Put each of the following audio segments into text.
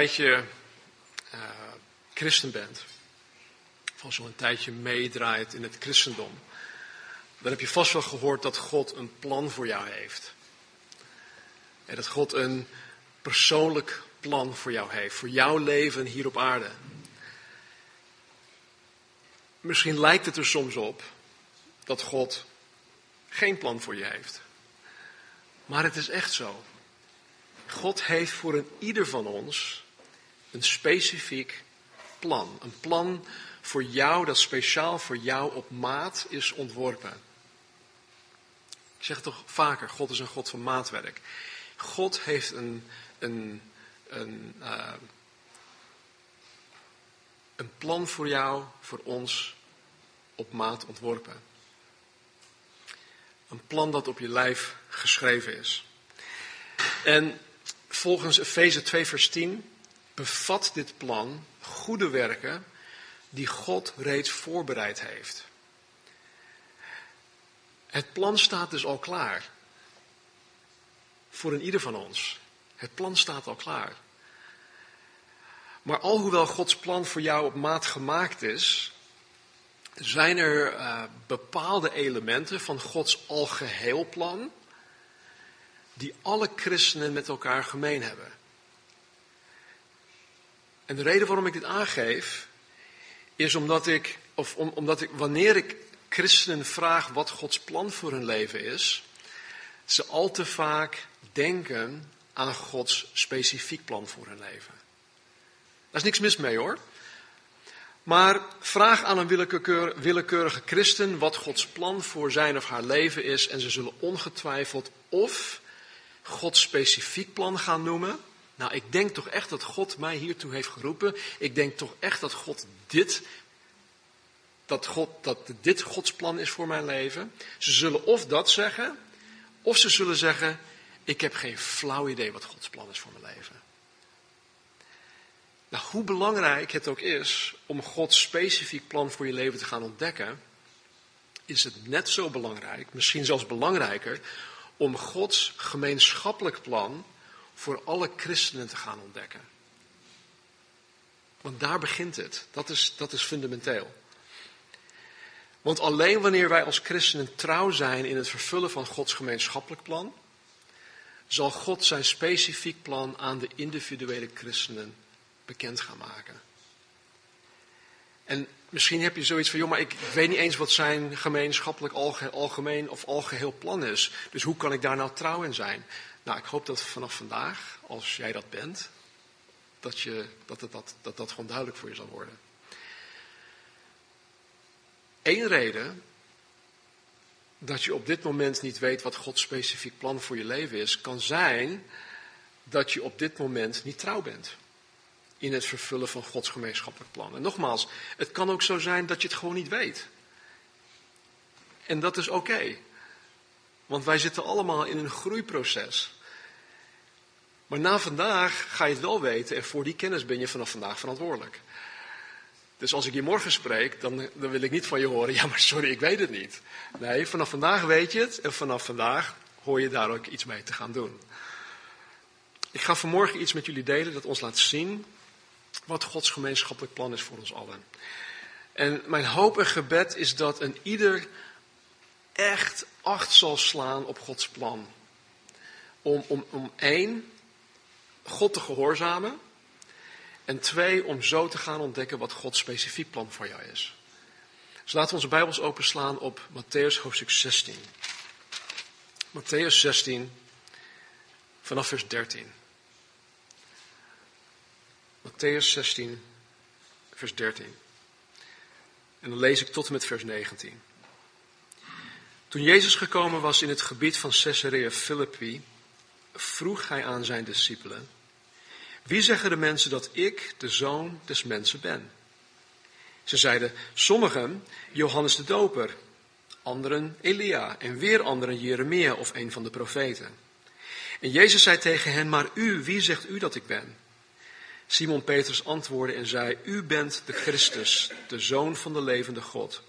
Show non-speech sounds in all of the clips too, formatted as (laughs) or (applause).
tijdje uh, christen bent, of je al een tijdje meedraait in het christendom, dan heb je vast wel gehoord dat God een plan voor jou heeft. En dat God een persoonlijk plan voor jou heeft, voor jouw leven hier op aarde. Misschien lijkt het er soms op dat God geen plan voor je heeft. Maar het is echt zo. God heeft voor een ieder van ons een specifiek plan. Een plan voor jou dat speciaal voor jou op maat is ontworpen. Ik zeg het toch vaker, God is een God van maatwerk. God heeft een, een, een, uh, een plan voor jou, voor ons, op maat ontworpen. Een plan dat op je lijf geschreven is. En volgens Efeze 2 vers 10 bevat dit plan goede werken die God reeds voorbereid heeft. Het plan staat dus al klaar. Voor een ieder van ons. Het plan staat al klaar. Maar alhoewel Gods plan voor jou op maat gemaakt is, zijn er uh, bepaalde elementen van Gods algeheel plan die alle christenen met elkaar gemeen hebben. En de reden waarom ik dit aangeef, is omdat ik, of om, omdat ik, wanneer ik christenen vraag wat Gods plan voor hun leven is, ze al te vaak denken aan Gods specifiek plan voor hun leven. Daar is niks mis mee hoor. Maar vraag aan een willekeur, willekeurige christen wat Gods plan voor zijn of haar leven is en ze zullen ongetwijfeld of Gods specifiek plan gaan noemen. Nou, ik denk toch echt dat God mij hiertoe heeft geroepen. Ik denk toch echt dat God dit, dat, God, dat dit Gods plan is voor mijn leven. Ze zullen of dat zeggen, of ze zullen zeggen, ik heb geen flauw idee wat Gods plan is voor mijn leven. Nou, hoe belangrijk het ook is om Gods specifiek plan voor je leven te gaan ontdekken, is het net zo belangrijk, misschien zelfs belangrijker, om Gods gemeenschappelijk plan voor alle christenen te gaan ontdekken. Want daar begint het. Dat is, dat is fundamenteel. Want alleen wanneer wij als christenen trouw zijn in het vervullen van Gods gemeenschappelijk plan, zal God zijn specifiek plan aan de individuele christenen bekend gaan maken. En misschien heb je zoiets van, joh, maar ik weet niet eens wat zijn gemeenschappelijk algemeen of algeheel plan is. Dus hoe kan ik daar nou trouw in zijn? Nou, ik hoop dat vanaf vandaag, als jij dat bent, dat, je, dat, het, dat, dat dat gewoon duidelijk voor je zal worden. Eén reden dat je op dit moment niet weet wat Gods specifiek plan voor je leven is, kan zijn dat je op dit moment niet trouw bent in het vervullen van Gods gemeenschappelijk plan. En nogmaals, het kan ook zo zijn dat je het gewoon niet weet. En dat is oké. Want wij zitten allemaal in een groeiproces. Maar na vandaag ga je het wel weten en voor die kennis ben je vanaf vandaag verantwoordelijk. Dus als ik je morgen spreek, dan, dan wil ik niet van je horen, (laughs) ja maar sorry, ik weet het niet. Nee, vanaf vandaag weet je het en vanaf vandaag hoor je daar ook iets mee te gaan doen. Ik ga vanmorgen iets met jullie delen dat ons laat zien wat Gods gemeenschappelijk plan is voor ons allen. En mijn hoop en gebed is dat een ieder echt acht zal slaan op Gods plan. Om, om, om één, God te gehoorzamen. En twee, om zo te gaan ontdekken wat Gods specifiek plan voor jou is. Dus laten we onze Bijbels openslaan op Matthäus hoofdstuk 16. Matthäus 16, vanaf vers 13. Matthäus 16, vers 13. En dan lees ik tot en met vers 19. Toen Jezus gekomen was in het gebied van Caesarea Philippi, vroeg hij aan zijn discipelen: Wie zeggen de mensen dat ik de zoon des mensen ben? Ze zeiden: Sommigen Johannes de Doper, anderen Elia en weer anderen Jeremia of een van de profeten. En Jezus zei tegen hen: Maar u, wie zegt u dat ik ben? Simon Petrus antwoordde en zei: U bent de Christus, de zoon van de levende God.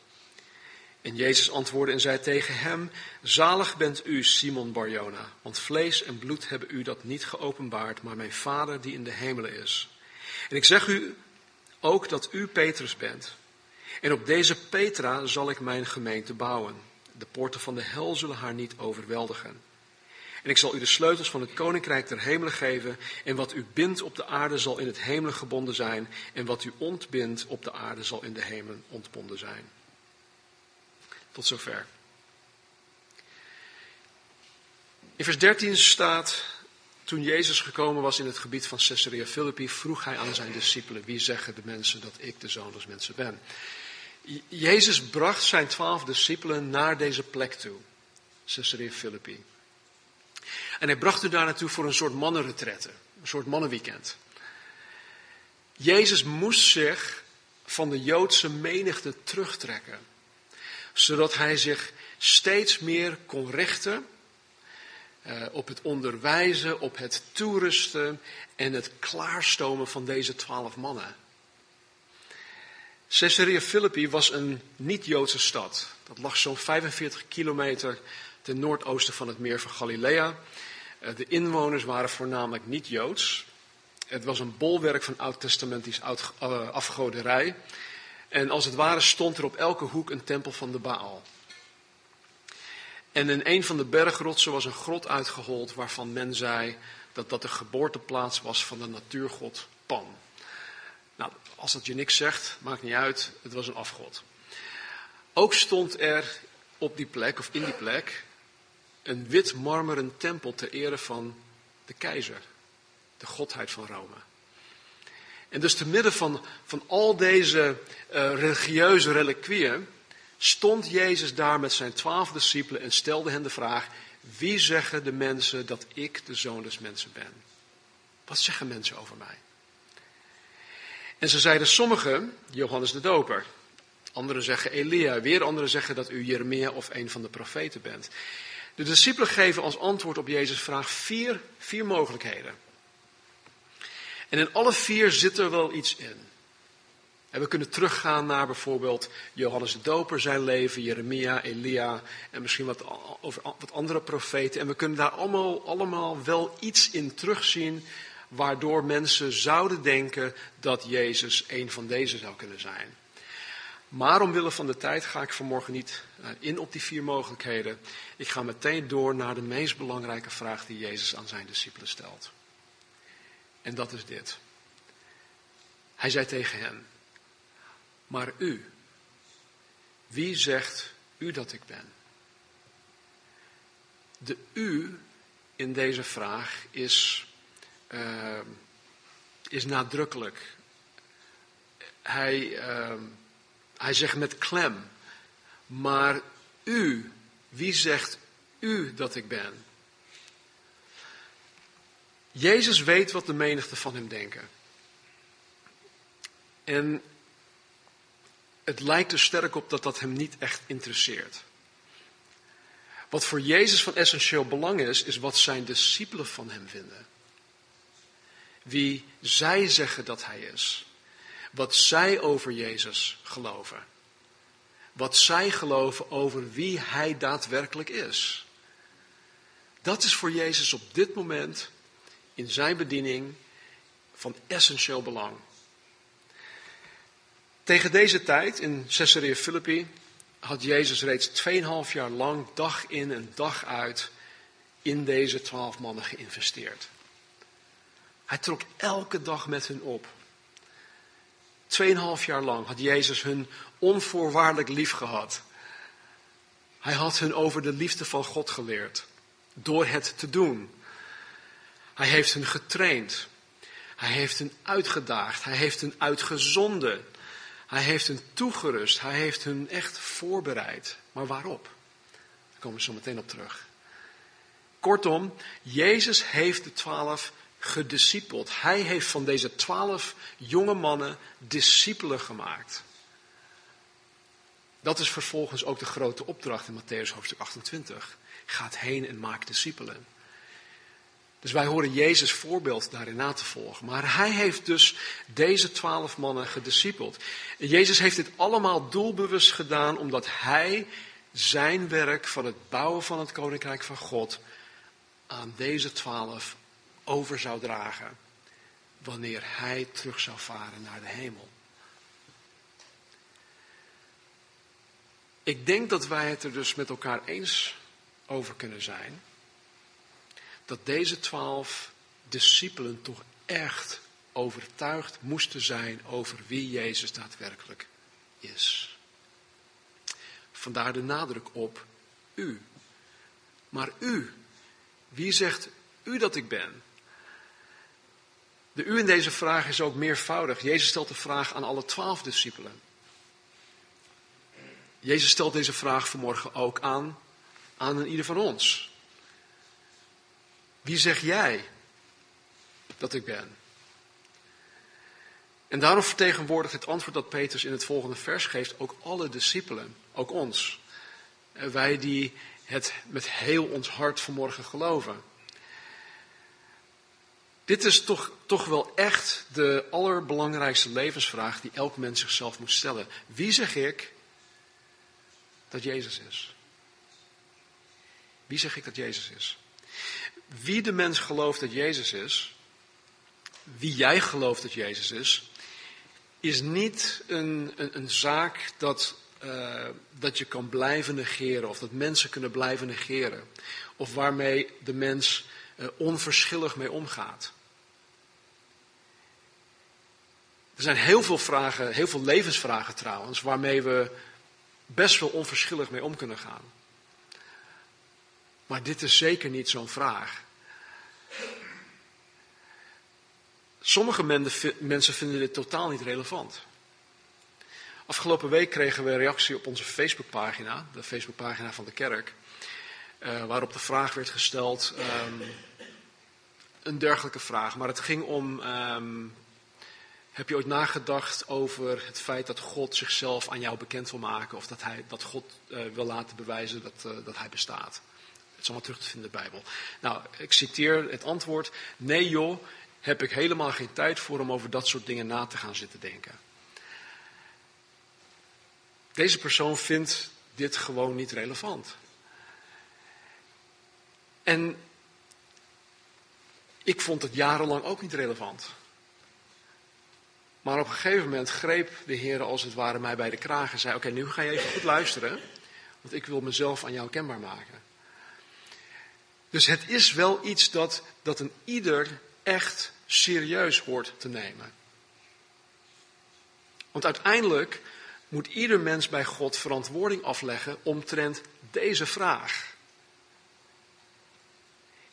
En Jezus antwoordde en zei tegen hem: Zalig bent u, Simon Barjona, want vlees en bloed hebben u dat niet geopenbaard, maar mijn Vader die in de hemelen is. En ik zeg u ook dat u Petrus bent. En op deze Petra zal ik mijn gemeente bouwen. De poorten van de hel zullen haar niet overweldigen. En ik zal u de sleutels van het koninkrijk der hemelen geven. En wat u bindt op de aarde zal in het hemel gebonden zijn. En wat u ontbindt op de aarde zal in de hemel ontbonden zijn. Tot zover. In vers 13 staat, toen Jezus gekomen was in het gebied van Caesarea Philippi, vroeg hij aan zijn discipelen, wie zeggen de mensen dat ik de zoon des mensen ben? Jezus bracht zijn twaalf discipelen naar deze plek toe, Caesarea Philippi. En hij bracht u daar naartoe voor een soort mannenretrette, een soort mannenweekend. Jezus moest zich van de Joodse menigte terugtrekken, zodat hij zich steeds meer kon richten uh, op het onderwijzen, op het toerusten en het klaarstomen van deze twaalf mannen. Caesarea Philippi was een niet-Joodse stad. Dat lag zo'n 45 kilometer ten noordoosten van het meer van Galilea. Uh, de inwoners waren voornamelijk niet-Joods. Het was een bolwerk van oud-testamentisch uh, afgoderij. En als het ware stond er op elke hoek een tempel van de Baal. En in een van de bergrotsen was een grot uitgehold waarvan men zei dat dat de geboorteplaats was van de natuurgod Pan. Nou, als dat je niks zegt, maakt niet uit, het was een afgod. Ook stond er op die plek, of in die plek, een wit marmeren tempel ter ere van de keizer, de godheid van Rome. En dus te midden van, van al deze uh, religieuze reliquieën stond Jezus daar met zijn twaalf discipelen en stelde hen de vraag: Wie zeggen de mensen dat ik de zoon des mensen ben? Wat zeggen mensen over mij? En ze zeiden sommigen, Johannes de Doper. Anderen zeggen Elia. Weer anderen zeggen dat u Jeremia of een van de profeten bent. De discipelen geven als antwoord op Jezus' vraag vier, vier mogelijkheden. En in alle vier zit er wel iets in. En we kunnen teruggaan naar bijvoorbeeld Johannes de Doper, zijn leven, Jeremia, Elia en misschien wat, over wat andere profeten. En we kunnen daar allemaal, allemaal wel iets in terugzien waardoor mensen zouden denken dat Jezus een van deze zou kunnen zijn. Maar omwille van de tijd ga ik vanmorgen niet eh, in op die vier mogelijkheden. Ik ga meteen door naar de meest belangrijke vraag die Jezus aan zijn discipelen stelt. En dat is dit. Hij zei tegen hen, maar u, wie zegt u dat ik ben? De u in deze vraag is, uh, is nadrukkelijk. Hij, uh, hij zegt met klem, maar u, wie zegt u dat ik ben? Jezus weet wat de menigte van hem denken. En het lijkt er sterk op dat dat hem niet echt interesseert. Wat voor Jezus van essentieel belang is, is wat zijn discipelen van hem vinden. Wie zij zeggen dat hij is. Wat zij over Jezus geloven. Wat zij geloven over wie hij daadwerkelijk is. Dat is voor Jezus op dit moment in zijn bediening van essentieel belang. Tegen deze tijd in Caesarea Philippi had Jezus reeds 2,5 jaar lang dag in en dag uit in deze twaalf mannen geïnvesteerd. Hij trok elke dag met hun op. 2,5 jaar lang had Jezus hun onvoorwaardelijk lief gehad. Hij had hun over de liefde van God geleerd. Door het te doen. Hij heeft hun getraind. Hij heeft hen uitgedaagd. Hij heeft hen uitgezonden. Hij heeft hen toegerust. Hij heeft hun echt voorbereid. Maar waarop? Daar komen we zo meteen op terug. Kortom, Jezus heeft de twaalf gediscipeld. Hij heeft van deze twaalf jonge mannen discipelen gemaakt. Dat is vervolgens ook de grote opdracht in Matthäus hoofdstuk 28. Gaat heen en maak discipelen. Dus wij horen Jezus voorbeeld daarin na te volgen. Maar hij heeft dus deze twaalf mannen gediscipeld. En Jezus heeft dit allemaal doelbewust gedaan omdat hij zijn werk van het bouwen van het koninkrijk van God aan deze twaalf over zou dragen. wanneer hij terug zou varen naar de hemel. Ik denk dat wij het er dus met elkaar eens over kunnen zijn dat deze twaalf discipelen toch echt overtuigd moesten zijn over wie Jezus daadwerkelijk is. Vandaar de nadruk op u. Maar u, wie zegt u dat ik ben? De u in deze vraag is ook meervoudig. Jezus stelt de vraag aan alle twaalf discipelen. Jezus stelt deze vraag vanmorgen ook aan, aan ieder van ons. Wie zeg jij dat ik ben? En daarom vertegenwoordigt het antwoord dat Petrus in het volgende vers geeft ook alle discipelen, ook ons. Wij die het met heel ons hart vanmorgen geloven. Dit is toch, toch wel echt de allerbelangrijkste levensvraag die elk mens zichzelf moet stellen. Wie zeg ik dat Jezus is? Wie zeg ik dat Jezus is? Wie de mens gelooft dat Jezus is, wie jij gelooft dat Jezus is, is niet een, een, een zaak dat, uh, dat je kan blijven negeren of dat mensen kunnen blijven negeren. Of waarmee de mens uh, onverschillig mee omgaat. Er zijn heel veel vragen, heel veel levensvragen trouwens, waarmee we best wel onverschillig mee om kunnen gaan. Maar dit is zeker niet zo'n vraag. Sommige mensen vinden dit totaal niet relevant. Afgelopen week kregen we een reactie op onze Facebookpagina, de Facebookpagina van de kerk, uh, waarop de vraag werd gesteld, um, een dergelijke vraag, maar het ging om, um, heb je ooit nagedacht over het feit dat God zichzelf aan jou bekend wil maken of dat, hij, dat God uh, wil laten bewijzen dat, uh, dat hij bestaat? Het is allemaal terug te vinden in de Bijbel. Nou, ik citeer het antwoord. Nee joh, heb ik helemaal geen tijd voor om over dat soort dingen na te gaan zitten denken. Deze persoon vindt dit gewoon niet relevant. En ik vond het jarenlang ook niet relevant. Maar op een gegeven moment greep de Heer als het ware mij bij de kraag en zei: Oké, nu ga je even goed luisteren, want ik wil mezelf aan jou kenbaar maken. Dus het is wel iets dat, dat een ieder echt serieus hoort te nemen. Want uiteindelijk moet ieder mens bij God verantwoording afleggen omtrent deze vraag.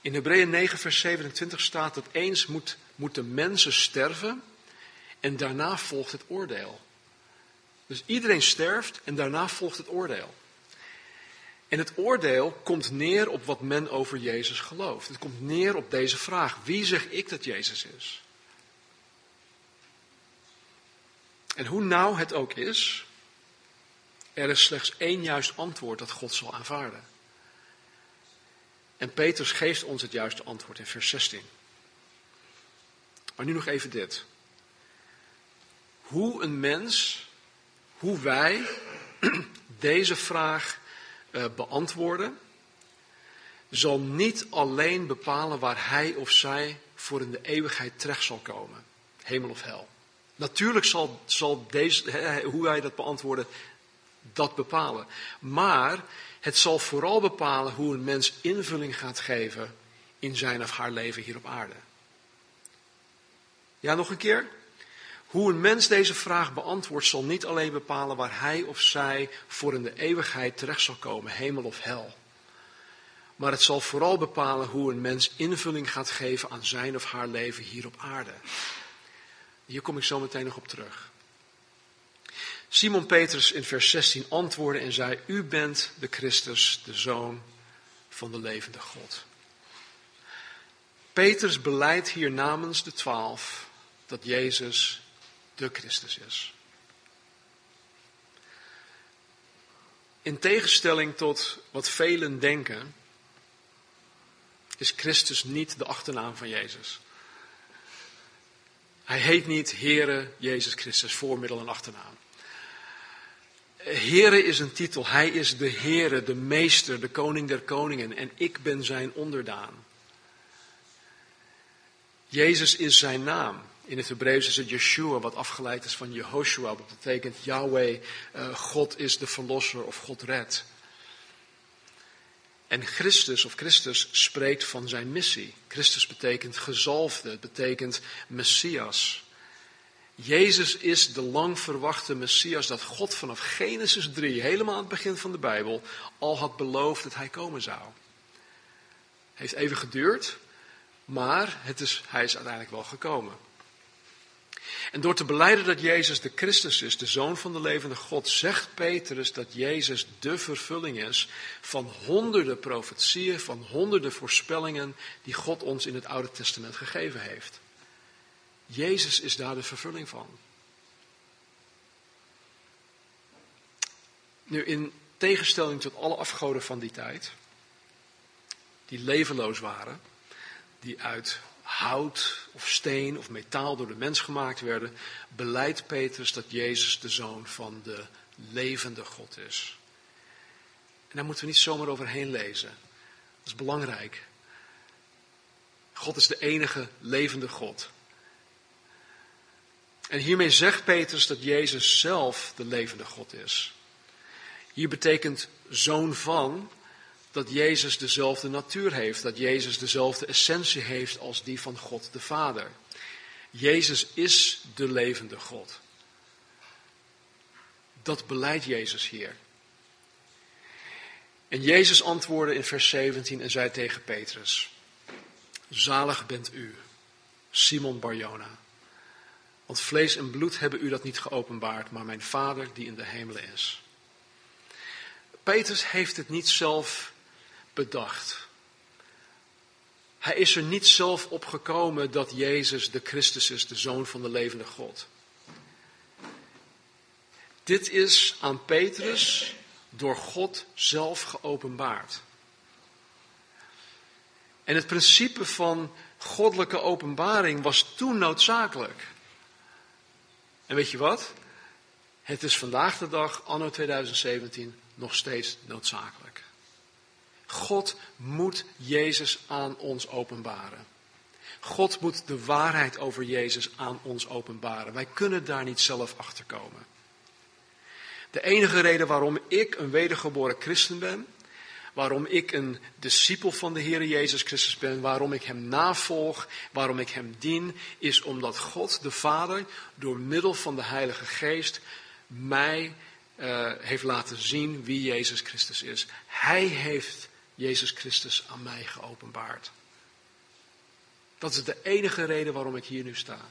In Hebreeën 9, vers 27 staat dat eens moet, moeten mensen sterven en daarna volgt het oordeel. Dus iedereen sterft en daarna volgt het oordeel. En het oordeel komt neer op wat men over Jezus gelooft. Het komt neer op deze vraag: wie zeg ik dat Jezus is? En hoe nauw het ook is, er is slechts één juist antwoord dat God zal aanvaarden. En Petrus geeft ons het juiste antwoord in vers 16. Maar nu nog even dit. Hoe een mens, hoe wij (clears throat) deze vraag uh, beantwoorden, zal niet alleen bepalen waar hij of zij voor in de eeuwigheid terecht zal komen, hemel of hel. Natuurlijk zal, zal deze, hoe wij dat beantwoorden, dat bepalen. Maar het zal vooral bepalen hoe een mens invulling gaat geven in zijn of haar leven hier op aarde. Ja, nog een keer. Hoe een mens deze vraag beantwoordt zal niet alleen bepalen waar hij of zij voor in de eeuwigheid terecht zal komen, hemel of hel. Maar het zal vooral bepalen hoe een mens invulling gaat geven aan zijn of haar leven hier op aarde. Hier kom ik zo meteen nog op terug. Simon Petrus in vers 16 antwoordde en zei: U bent de Christus, de Zoon van de levende God. Petrus beleidt hier namens de twaalf dat Jezus de Christus is. In tegenstelling tot wat velen denken, is Christus niet de achternaam van Jezus. Hij heet niet Heere Jezus Christus, voormiddel en achternaam. Heere is een titel. Hij is de Heere, de Meester, de Koning der Koningen. En ik ben zijn onderdaan. Jezus is zijn naam. In het Hebreeuws is het Yeshua, wat afgeleid is van Jehoshua. Dat betekent Yahweh, uh, God is de verlosser of God redt. En Christus of Christus spreekt van zijn missie. Christus betekent gezalfde, het betekent Messias. Jezus is de lang verwachte Messias dat God vanaf Genesis 3, helemaal aan het begin van de Bijbel, al had beloofd dat hij komen zou. Heeft even geduurd, maar het is, hij is uiteindelijk wel gekomen. En door te beleiden dat Jezus de Christus is, de Zoon van de levende God, zegt Petrus dat Jezus de vervulling is van honderden profetieën, van honderden voorspellingen die God ons in het Oude Testament gegeven heeft. Jezus is daar de vervulling van. Nu, in tegenstelling tot alle afgoden van die tijd, die levenloos waren, die uit hout of steen of metaal door de mens gemaakt werden, beleidt Petrus dat Jezus de zoon van de levende God is. En daar moeten we niet zomaar overheen lezen. Dat is belangrijk. God is de enige levende God. En hiermee zegt Petrus dat Jezus zelf de levende God is. Hier betekent zoon van dat Jezus dezelfde natuur heeft, dat Jezus dezelfde essentie heeft als die van God de Vader. Jezus is de levende God. Dat beleidt Jezus hier. En Jezus antwoordde in vers 17 en zei tegen Petrus: Zalig bent u, Simon Barjona. Want vlees en bloed hebben u dat niet geopenbaard, maar mijn Vader die in de hemelen is. Petrus heeft het niet zelf bedacht. Hij is er niet zelf op gekomen dat Jezus de Christus is, de Zoon van de levende God. Dit is aan Petrus door God zelf geopenbaard. En het principe van goddelijke openbaring was toen noodzakelijk. En weet je wat? Het is vandaag de dag, anno 2017, nog steeds noodzakelijk. God moet Jezus aan ons openbaren. God moet de waarheid over Jezus aan ons openbaren. Wij kunnen daar niet zelf achter komen. De enige reden waarom ik een wedergeboren christen ben, waarom ik een discipel van de Heer Jezus Christus ben, waarom ik Hem navolg, waarom ik Hem dien, is omdat God de Vader door middel van de Heilige Geest mij uh, heeft laten zien wie Jezus Christus is. Hij heeft Jezus Christus aan mij geopenbaard. Dat is de enige reden waarom ik hier nu sta.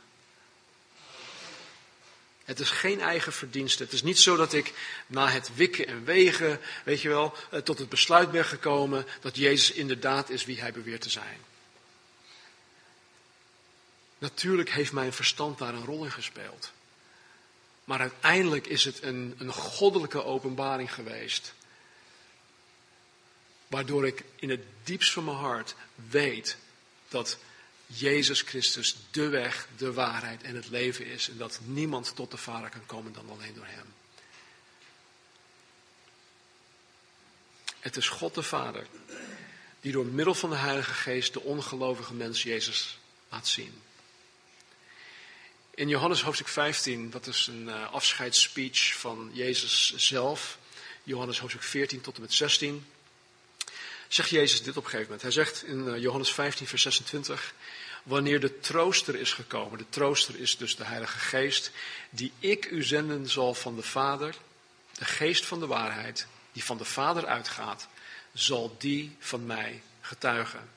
Het is geen eigen verdienste. Het is niet zo dat ik na het wikken en wegen, weet je wel, eh, tot het besluit ben gekomen dat Jezus inderdaad is wie hij beweert te zijn. Natuurlijk heeft mijn verstand daar een rol in gespeeld. Maar uiteindelijk is het een, een goddelijke openbaring geweest. Waardoor ik in het diepst van mijn hart weet dat Jezus Christus de weg, de waarheid en het leven is. En dat niemand tot de Vader kan komen dan alleen door Hem. Het is God de Vader die door middel van de Heilige Geest de ongelovige mens Jezus laat zien. In Johannes hoofdstuk 15, dat is een uh, afscheidsspeech van Jezus zelf. Johannes hoofdstuk 14 tot en met 16 zegt Jezus dit op een gegeven moment. Hij zegt in eh, Johannes 15, vers 26, wanneer de trooster is gekomen, de trooster is dus de Heilige Geest, die ik u zenden zal van de Vader, de geest van de waarheid, die van de Vader uitgaat, zal die van mij getuigen.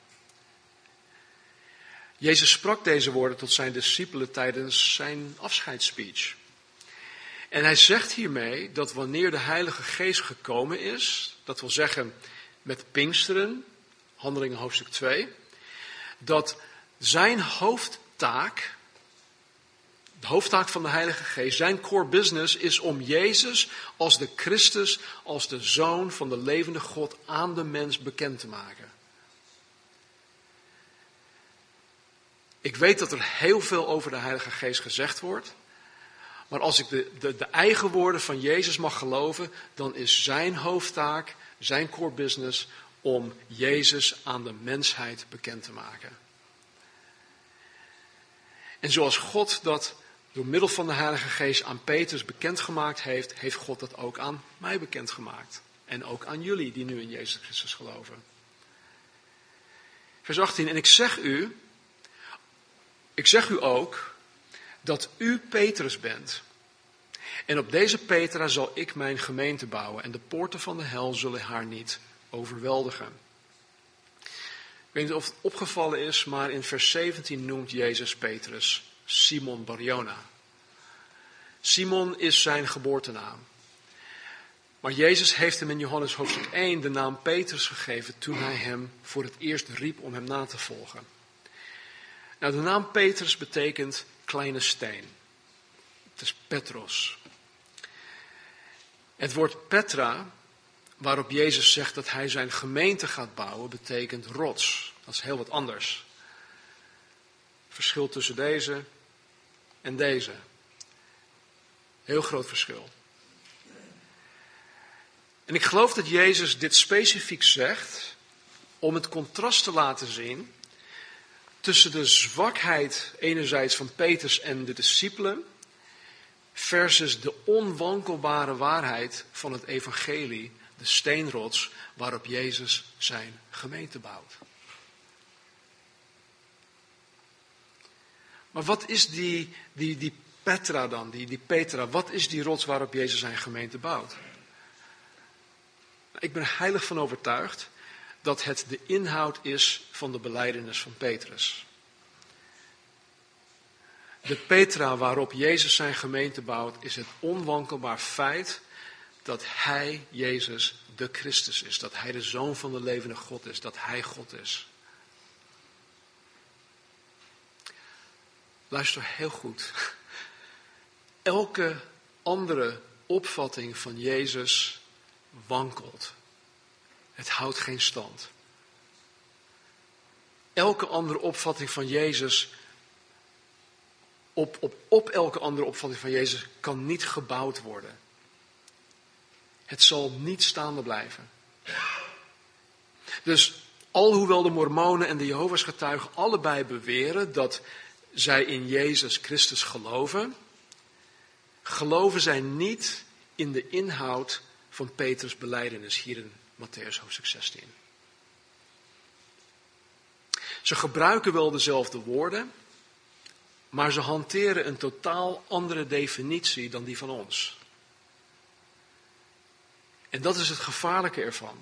Jezus sprak deze woorden tot zijn discipelen tijdens zijn afscheidsspeech. En hij zegt hiermee dat wanneer de Heilige Geest gekomen is, dat wil zeggen met Pinksteren, handelingen hoofdstuk 2, dat zijn hoofdtaak, de hoofdtaak van de Heilige Geest, zijn core business is om Jezus als de Christus, als de Zoon van de levende God aan de mens bekend te maken. Ik weet dat er heel veel over de Heilige Geest gezegd wordt. Maar als ik de, de, de, eigen woorden van Jezus mag geloven, dan is zijn hoofdtaak, zijn core business, om Jezus aan de mensheid bekend te maken. En zoals God dat door middel van de Heilige Geest aan Petrus bekendgemaakt heeft, heeft God dat ook aan mij bekendgemaakt. En ook aan jullie die nu in Jezus Christus geloven. Vers 18, en ik zeg u, ik zeg u ook, dat u Petrus bent. En op deze Petra zal ik mijn gemeente bouwen en de poorten van de hel zullen haar niet overweldigen. Ik weet niet of het opgevallen is, maar in vers 17 noemt Jezus Petrus Simon Barjona. Simon is zijn geboortenaam. Maar Jezus heeft hem in Johannes hoofdstuk 1 de naam Petrus gegeven toen hij hem voor het eerst riep om hem na te volgen. Nou, de naam Petrus betekent kleine steen. Het is Petros. Het woord Petra, waarop Jezus zegt dat hij zijn gemeente gaat bouwen, betekent rots. Dat is heel wat anders. Verschil tussen deze en deze. Heel groot verschil. En ik geloof dat Jezus dit specifiek zegt om het contrast te laten zien tussen de zwakheid enerzijds van Petrus en de discipelen versus de onwankelbare waarheid van het evangelie, de steenrots waarop Jezus zijn gemeente bouwt. Maar wat is die, die, die Petra dan, die, die Petra, wat is die rots waarop Jezus zijn gemeente bouwt? Ik ben heilig van overtuigd dat het de inhoud is van de beleidenis van Petrus. De Petra waarop Jezus zijn gemeente bouwt, is het onwankelbaar feit dat Hij, Jezus, de Christus is. Dat Hij de Zoon van de levende God is. Dat Hij God is. Luister heel goed. Elke andere opvatting van Jezus wankelt. Het houdt geen stand. Elke andere opvatting van Jezus, op, op, op elke andere opvatting van Jezus, kan niet gebouwd worden. Het zal niet staande blijven. Dus alhoewel de Mormonen en de Jehovah's getuigen allebei beweren dat zij in Jezus Christus geloven, geloven zij niet in de inhoud van Petrus' beleidenis hier in Matthäus hoofdstuk 16. Ze gebruiken wel dezelfde woorden, maar ze hanteren een totaal andere definitie dan die van ons. En dat is het gevaarlijke ervan.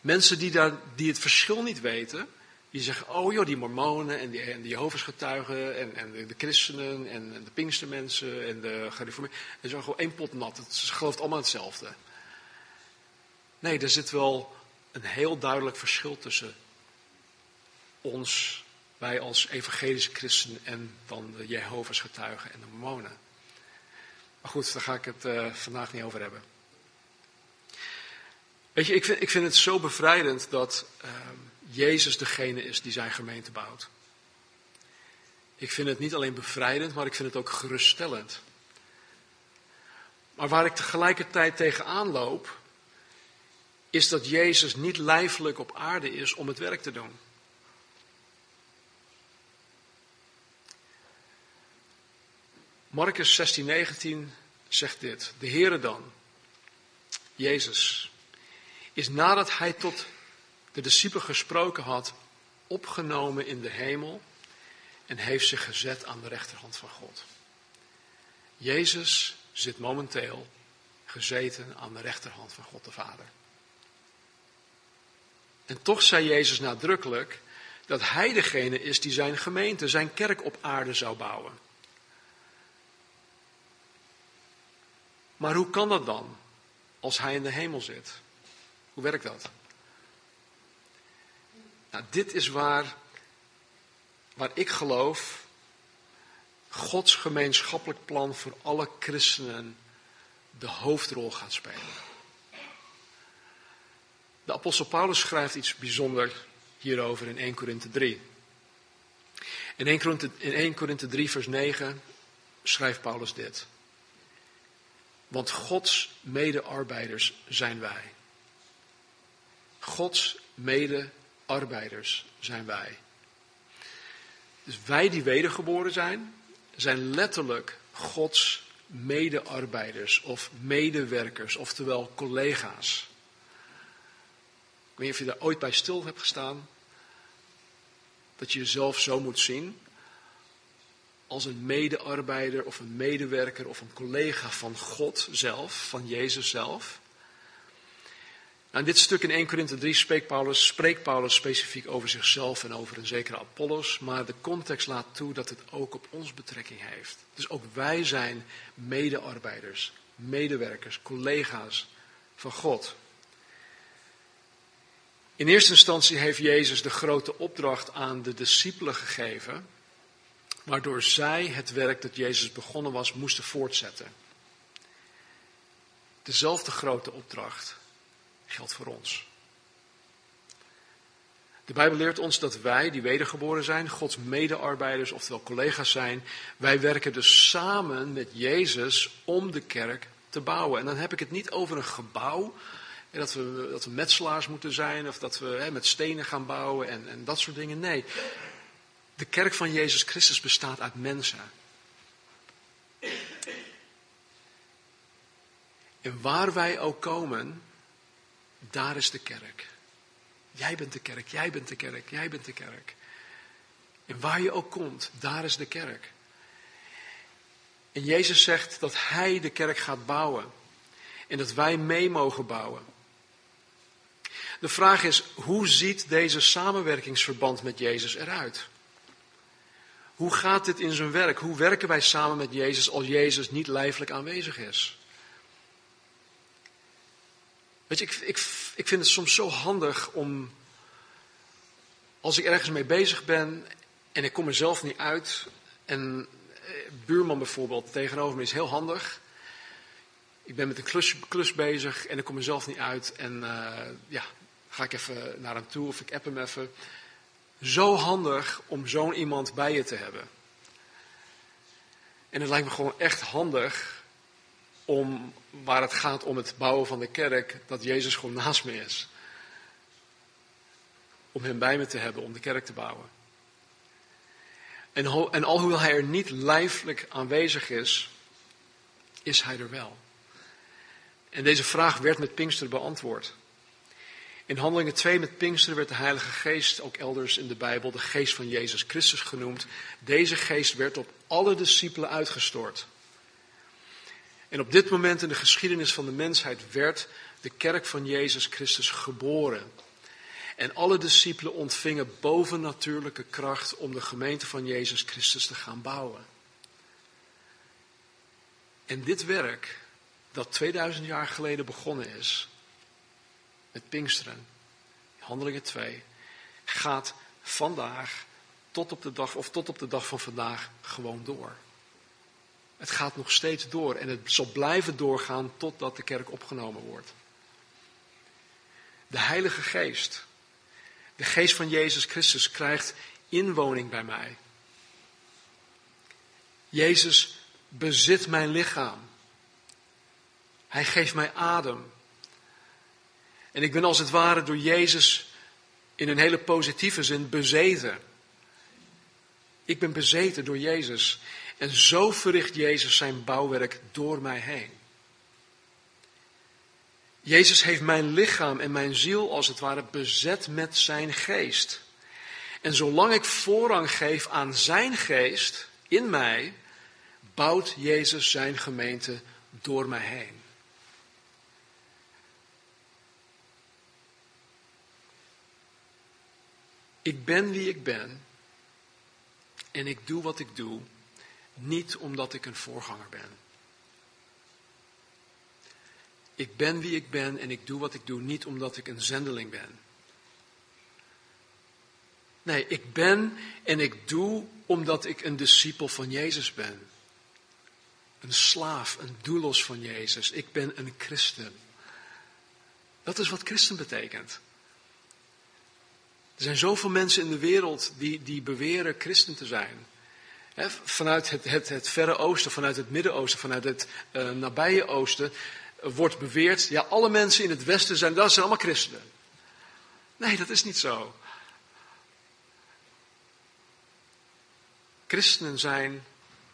Mensen die, daar, die het verschil niet weten, die zeggen, oh joh, die mormonen en die, en die Jehovah's getuigen en, en de, de, christenen en, en de pinkstermensen en de gereformeerden. En zo gewoon één pot nat. Ze gelooft allemaal hetzelfde. Nee, er zit wel een heel duidelijk verschil tussen ons, wij als evangelische christenen en dan de Jehovah's getuigen en de mormonen. Maar goed, daar ga ik het uh, vandaag niet over hebben. Weet je, ik vind, ik vind het zo bevrijdend dat uh, Jezus degene is die zijn gemeente bouwt. Ik vind het niet alleen bevrijdend, maar ik vind het ook geruststellend. Maar waar ik tegelijkertijd tegenaan loop, is dat Jezus niet lijfelijk op aarde is om het werk te doen. Marcus 16, 19 zegt dit. De Heere dan, Jezus, is nadat hij tot de discipelen gesproken had, opgenomen in de hemel en heeft zich gezet aan de rechterhand van God. Jezus zit momenteel gezeten aan de rechterhand van God de Vader. En toch zei Jezus nadrukkelijk dat hij degene is die zijn gemeente, zijn kerk op aarde zou bouwen. Maar hoe kan dat dan als hij in de hemel zit? Hoe werkt dat? Nou, dit is waar, waar ik geloof Gods gemeenschappelijk plan voor alle christenen de hoofdrol gaat spelen. De apostel Paulus schrijft iets bijzonders hierover in 1 Korinthe 3. In 1 Korinthe, in 1 Korinthe 3 vers 9 schrijft Paulus dit. Want Gods medearbeiders zijn wij. Gods medearbeiders zijn wij. Dus wij die wedergeboren zijn, zijn letterlijk Gods medearbeiders of medewerkers, oftewel collega's. Ik weet niet of je daar ooit bij stil hebt gestaan, dat je jezelf zo moet zien als een medearbeider of een medewerker of een collega van God zelf, van Jezus zelf. Nou, in dit stuk in 1 Korinthe 3 spreekt Paulus, spreekt Paulus specifiek over zichzelf en over een zekere Apollos, maar de context laat toe dat het ook op ons betrekking heeft. Dus ook wij zijn medearbeiders, medewerkers, collega's van God. In eerste instantie heeft Jezus de grote opdracht aan de discipelen gegeven, waardoor zij het werk dat Jezus begonnen was moesten voortzetten. Dezelfde grote opdracht geldt voor ons. De Bijbel leert ons dat wij, die wedergeboren zijn, Gods medearbeiders, oftewel collega's zijn. Wij werken dus samen met Jezus om de kerk te bouwen. En dan heb ik het niet over een gebouw, dat we, dat we metselaars moeten zijn, of dat we hè, met stenen gaan bouwen en, en dat soort dingen. Nee, de kerk van Jezus Christus bestaat uit mensen. En waar wij ook komen, daar is de kerk. Jij bent de kerk, jij bent de kerk, jij bent de kerk. En waar je ook komt, daar is de kerk. En Jezus zegt dat Hij de kerk gaat bouwen. En dat wij mee mogen bouwen. De vraag is, hoe ziet deze samenwerkingsverband met Jezus eruit? Hoe gaat dit in zijn werk? Hoe werken wij samen met Jezus als Jezus niet lijfelijk aanwezig is? Weet je, ik, ik, ik vind het soms zo handig om, als ik ergens mee bezig ben en ik kom er zelf niet uit, en eh, buurman bijvoorbeeld tegenover me is heel handig. Ik ben met een klus, klus bezig en ik kom er zelf niet uit en uh, ja, ga ik even naar hem toe of ik app hem even. Zo handig om zo'n iemand bij je te hebben. En het lijkt me gewoon echt handig om waar het gaat om het bouwen van de kerk, dat Jezus gewoon naast me is. Om hem bij me te hebben om de kerk te bouwen. En, en alhoewel hij er niet lijfelijk aanwezig is, is hij er wel. En deze vraag werd met Pinkster beantwoord. In Handelingen 2 met Pinkster werd de Heilige Geest, ook elders in de Bijbel, de Geest van Jezus Christus genoemd. Deze Geest werd op alle discipelen uitgestort. En op dit moment in de geschiedenis van de mensheid werd de kerk van Jezus Christus geboren. En alle discipelen ontvingen bovennatuurlijke kracht om de gemeente van Jezus Christus te gaan bouwen. En dit werk, dat 2000 jaar geleden begonnen is, met Pinksteren, Handelingen 2, gaat vandaag tot op de dag, of tot op de dag van vandaag gewoon door. Het gaat nog steeds door en het zal blijven doorgaan totdat de kerk opgenomen wordt. De Heilige Geest, de Geest van Jezus Christus, krijgt inwoning bij mij. Jezus bezit mijn lichaam. Hij geeft mij adem. En ik ben als het ware door Jezus in een hele positieve zin bezeten. Ik ben bezeten door Jezus. En zo verricht Jezus zijn bouwwerk door mij heen. Jezus heeft mijn lichaam en mijn ziel als het ware bezet met zijn geest. En zolang ik voorrang geef aan zijn geest in mij, bouwt Jezus zijn gemeente door mij heen. Ik ben wie ik ben en ik doe wat ik doe niet omdat ik een voorganger ben. Ik ben wie ik ben en ik doe wat ik doe niet omdat ik een zendeling ben. Nee, ik ben en ik doe omdat ik een discipel van Jezus ben. Een slaaf, een doelos van Jezus. Ik ben een christen. Dat is wat christen betekent. Er zijn zoveel mensen in de wereld die, die beweren christen te zijn vanuit het, het, het, Verre Oosten, vanuit het Midden-Oosten, vanuit het uh, nabije Oosten, wordt beweerd, ja, alle mensen in het Westen zijn, dat zijn allemaal christenen. Nee, dat is niet zo. Christenen zijn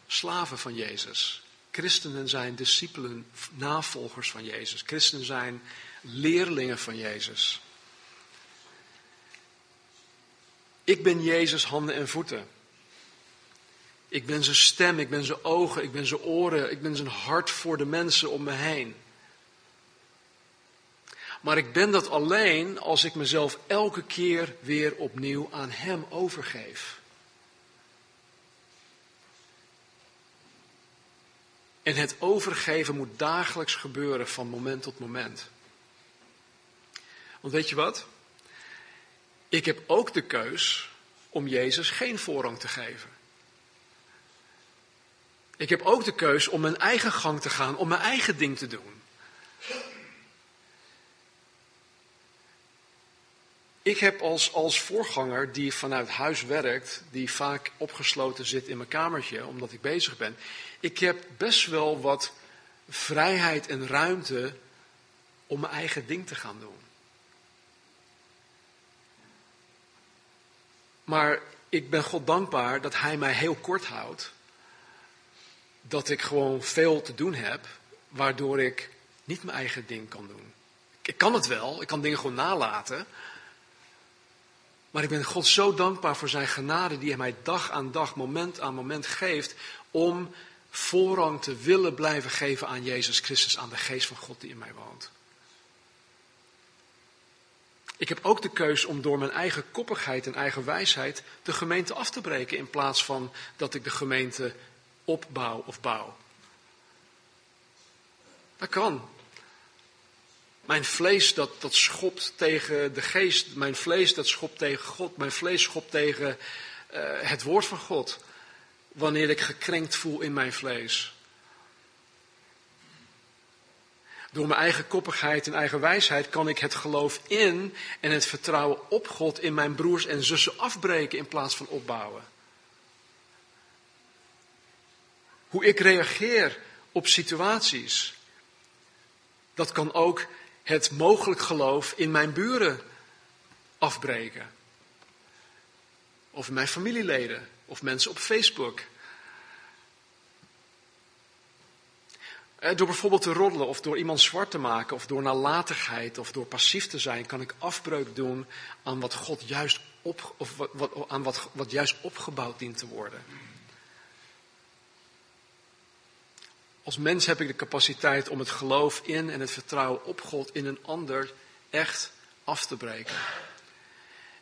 slaven van Jezus. Christenen zijn discipelen, navolgers van Jezus. Christenen zijn leerlingen van Jezus. Ik ben Jezus handen en voeten. Ik ben zijn stem, ik ben zijn ogen, ik ben zijn oren, ik ben zijn hart voor de mensen om me heen. Maar ik ben dat alleen als ik mezelf elke keer weer opnieuw aan Hem overgeef. En het overgeven moet dagelijks gebeuren van moment tot moment. Want weet je wat? Ik heb ook de keus om Jezus geen voorrang te geven. Ik heb ook de keus om mijn eigen gang te gaan, om mijn eigen ding te doen. Ik heb als, als voorganger die vanuit huis werkt, die vaak opgesloten zit in mijn kamertje omdat ik bezig ben. Ik heb best wel wat vrijheid en ruimte om mijn eigen ding te gaan doen. Maar ik ben God dankbaar dat Hij mij heel kort houdt. Dat ik gewoon veel te doen heb, waardoor ik niet mijn eigen ding kan doen. Ik kan het wel, ik kan dingen gewoon nalaten. Maar ik ben God zo dankbaar voor zijn genade die hij mij dag aan dag, moment aan moment geeft om voorrang te willen blijven geven aan Jezus Christus, aan de geest van God die in mij woont. Ik heb ook de keus om door mijn eigen koppigheid en eigen wijsheid de gemeente af te breken in plaats van dat ik de gemeente opbouw of bouw. Dat kan. Mijn vlees dat, dat schopt tegen de geest. Mijn vlees dat schopt tegen God. Mijn vlees schopt tegen uh, het woord van God. Wanneer ik gekrenkt voel in mijn vlees. Door mijn eigen koppigheid en eigen wijsheid kan ik het geloof in en het vertrouwen op God in mijn broers en zussen afbreken in plaats van opbouwen. Hoe ik reageer op situaties, dat kan ook het mogelijk geloof in mijn buren afbreken. Of in mijn familieleden, of mensen op Facebook. Door bijvoorbeeld te roddelen of door iemand zwart te maken of door nalatigheid of door passief te zijn, kan ik afbreuk doen aan wat God juist, op, of wat, wat, aan wat, wat juist opgebouwd dient te worden. Als mens heb ik de capaciteit om het geloof in en het vertrouwen op God in een ander echt af te breken.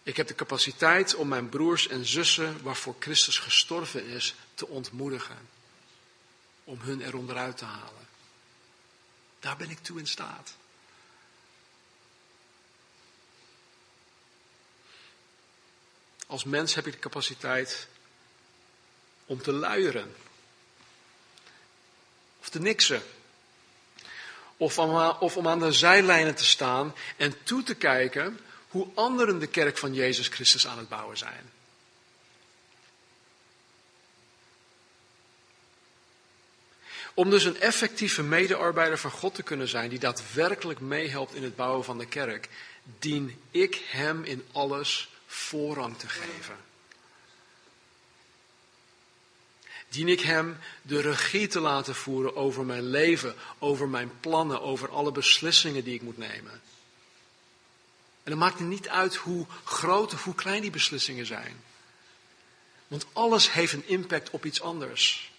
Ik heb de capaciteit om mijn broers en zussen waarvoor Christus gestorven is te ontmoedigen. Om hun eronderuit te halen. Daar ben ik toe in staat. Als mens heb ik de capaciteit om te luieren of te niksen. Of om, of om aan de zijlijnen te staan en toe te kijken hoe anderen de kerk van Jezus Christus aan het bouwen zijn. Om dus een effectieve medearbeider van God te kunnen zijn, die daadwerkelijk meehelpt in het bouwen van de kerk, dien ik hem in alles voorrang te geven. Dien ik Hem de regie te laten voeren over mijn leven, over mijn plannen, over alle beslissingen die ik moet nemen. En dan maakt het niet uit hoe groot of hoe klein die beslissingen zijn. Want alles heeft een impact op iets anders.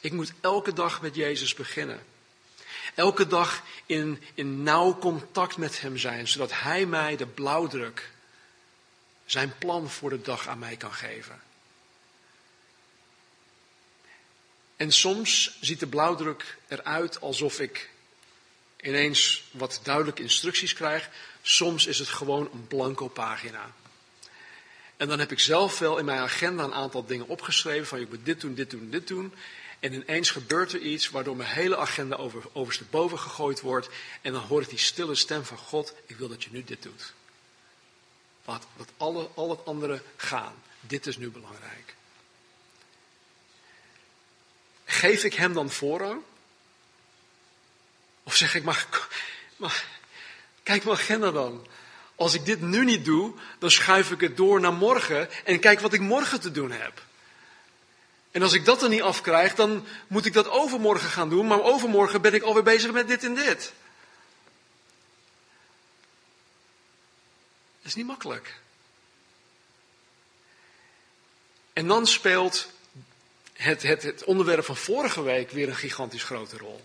Ik moet elke dag met Jezus beginnen. Elke dag in, in nauw contact met Hem zijn, zodat Hij mij de blauwdruk zijn plan voor de dag aan mij kan geven. En soms ziet de blauwdruk eruit alsof ik ineens wat duidelijke instructies krijg. Soms is het gewoon een blanco pagina. En dan heb ik zelf wel in mijn agenda een aantal dingen opgeschreven van je moet dit doen, dit doen, dit doen. En ineens gebeurt er iets waardoor mijn hele agenda over, oversteboven gegooid wordt. En dan hoor ik die stille stem van God, ik wil dat je nu dit doet. Laat dat alle, al het andere gaan. Dit is nu belangrijk. Geef ik hem dan voorrang? Of zeg ik, maar, maar kijk mijn agenda dan. Als ik dit nu niet doe, dan schuif ik het door naar morgen en kijk wat ik morgen te doen heb. En als ik dat er niet afkrijg, dan moet ik dat overmorgen gaan doen, maar overmorgen ben ik alweer bezig met dit en dit. Dat is niet makkelijk. En dan speelt het, het, het onderwerp van vorige week weer een gigantisch grote rol.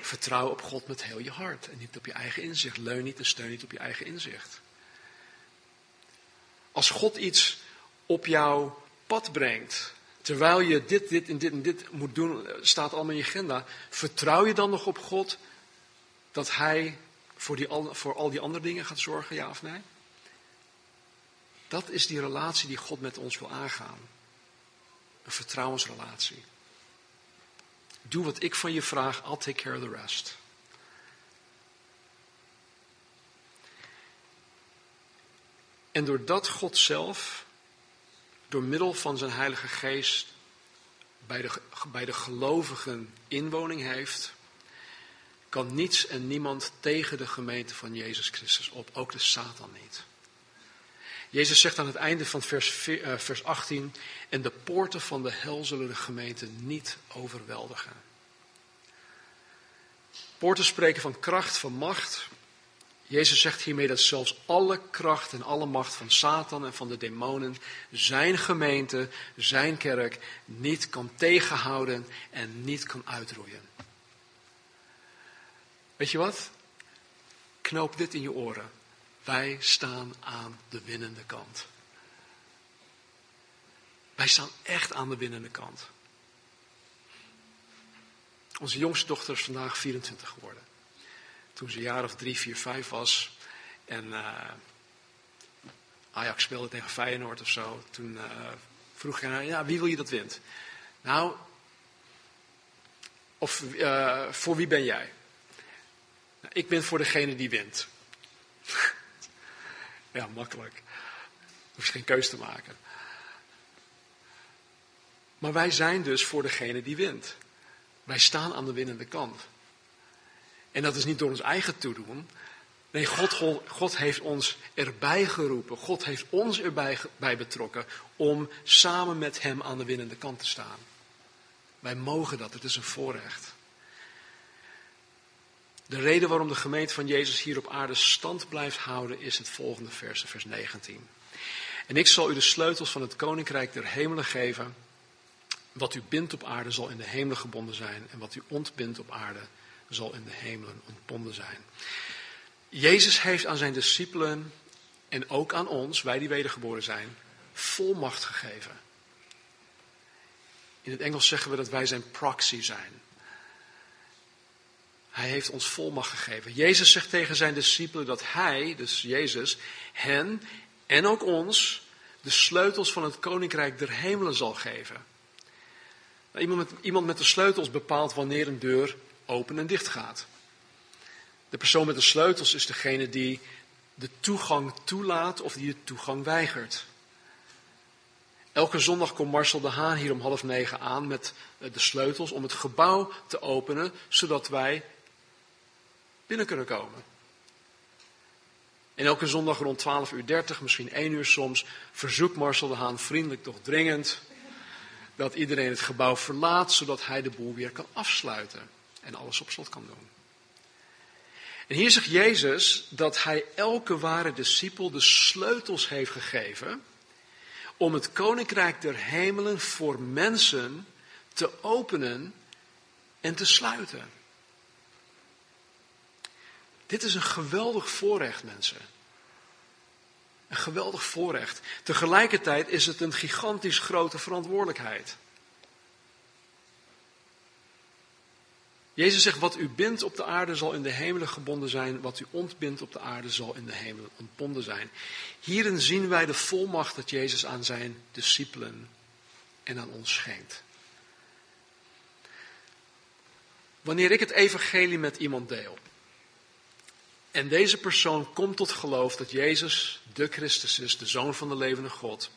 Vertrouw op God met heel je hart en niet op je eigen inzicht. Leun niet en steun niet op je eigen inzicht. Als God iets op jouw pad brengt, terwijl je dit, dit en dit en dit moet doen, staat allemaal in je agenda, vertrouw je dan nog op God dat Hij voor, die, voor al die andere dingen gaat zorgen, ja of nee? Dat is die relatie die God met ons wil aangaan. Een vertrouwensrelatie. Doe wat ik van je vraag, I'll take care of the rest. En doordat God zelf, door middel van zijn Heilige Geest, bij de, bij de gelovigen inwoning heeft, kan niets en niemand tegen de gemeente van Jezus Christus op, ook de Satan niet. Jezus zegt aan het einde van vers, uh, vers 18, en de poorten van de hel zullen de gemeente niet overweldigen. Poorten spreken van kracht, van macht. Jezus zegt hiermee dat zelfs alle kracht en alle macht van Satan en van de demonen zijn gemeente, zijn kerk niet kan tegenhouden en niet kan uitroeien. Weet je wat? Knoop dit in je oren. Wij staan aan de winnende kant. Wij staan echt aan de winnende kant. Onze jongste dochter is vandaag 24 geworden. Toen ze een jaar of drie, vier, vijf was. En uh, Ajax speelde tegen Feyenoord of zo. Toen uh, vroeg ik haar, ja, wie wil je dat wint? Nou, of uh, voor wie ben jij? Nou, ik ben voor degene die wint. (laughs) Ja, makkelijk. Hoef je geen keus te maken. Maar wij zijn dus voor degene die wint. Wij staan aan de winnende kant. En dat is niet door ons eigen toedoen. Nee, God, God heeft ons erbij geroepen. God heeft ons erbij bij betrokken om samen met Hem aan de winnende kant te staan. Wij mogen dat, het is een voorrecht. De reden waarom de gemeente van Jezus hier op aarde stand blijft houden is het volgende vers, vers 19. En ik zal u de sleutels van het koninkrijk der hemelen geven. Wat u bindt op aarde zal in de hemelen gebonden zijn en wat u ontbindt op aarde zal in de hemelen ontbonden zijn. Jezus heeft aan zijn discipelen en ook aan ons, wij die wedergeboren zijn, volmacht gegeven. In het Engels zeggen we dat wij zijn proxy zijn. Hij heeft ons volmacht gegeven. Jezus zegt tegen zijn discipelen dat hij, dus Jezus, hen en ook ons de sleutels van het koninkrijk der hemelen zal geven. Nou, iemand, met, iemand met de sleutels bepaalt wanneer een deur open en dicht gaat. De persoon met de sleutels is degene die de toegang toelaat of die de toegang weigert. Elke zondag komt Marcel de Haan hier om half negen aan met de sleutels om het gebouw te openen, zodat wij binnen kunnen komen. En elke zondag rond 12 uur 30, misschien 1 uur soms, verzoekt Marcel de Haan vriendelijk toch dringend dat iedereen het gebouw verlaat, zodat hij de boel weer kan afsluiten en alles op slot kan doen. En hier zegt Jezus dat hij elke ware discipel de sleutels heeft gegeven om het koninkrijk der hemelen voor mensen te openen en te sluiten. Dit is een geweldig voorrecht, mensen. Een geweldig voorrecht. Tegelijkertijd is het een gigantisch grote verantwoordelijkheid. Jezus zegt, wat u bindt op de aarde zal in de hemelen gebonden zijn, wat u ontbindt op de aarde zal in de hemelen ontbonden zijn. Hierin zien wij de volmacht dat Jezus aan zijn discipelen en aan ons schenkt. Wanneer ik het evangelie met iemand deel, en deze persoon komt tot geloof dat Jezus de Christus is, de Zoon van de levende God.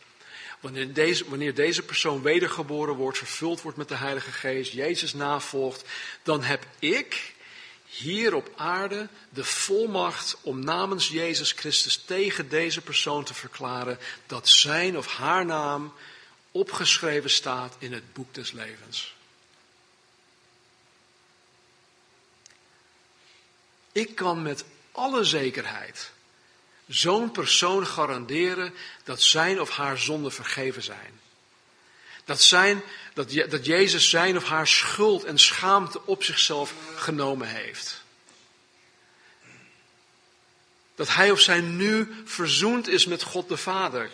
Wanneer deze, wanneer deze persoon wedergeboren wordt, vervuld wordt met de Heilige Geest, Jezus navolgt, dan heb ik hier op aarde de volmacht om namens Jezus Christus tegen deze persoon te verklaren dat zijn of haar naam opgeschreven staat in het boek des levens. Ik kan met alle zekerheid zo'n persoon garanderen dat zijn of haar zonden vergeven zijn. Dat, zijn, dat, dat Jezus zijn of haar schuld en schaamte op zichzelf genomen heeft. Dat hij of zij nu verzoend is met God de Vader.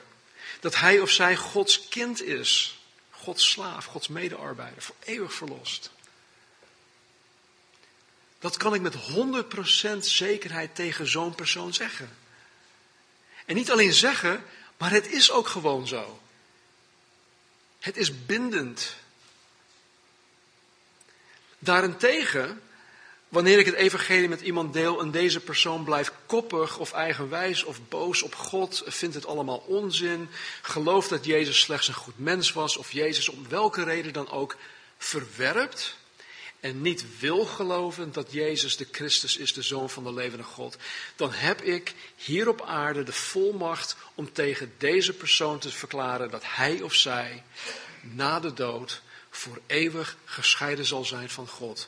Dat hij of zij Gods kind is. Gods slaaf, Gods medearbeider, voor eeuwig verlost. Dat kan ik met 100% zekerheid tegen zo'n persoon zeggen. En niet alleen zeggen, maar het is ook gewoon zo. Het is bindend. Daarentegen, wanneer ik het evangelie met iemand deel en deze persoon blijft koppig of eigenwijs of boos op God, vindt het allemaal onzin, gelooft dat Jezus slechts een goed mens was of Jezus om welke reden dan ook verwerpt, en niet wil geloven dat Jezus de Christus is, de Zoon van de levende God, dan heb ik hier op aarde de volmacht om tegen deze persoon te verklaren dat hij of zij na de dood voor eeuwig gescheiden zal zijn van God.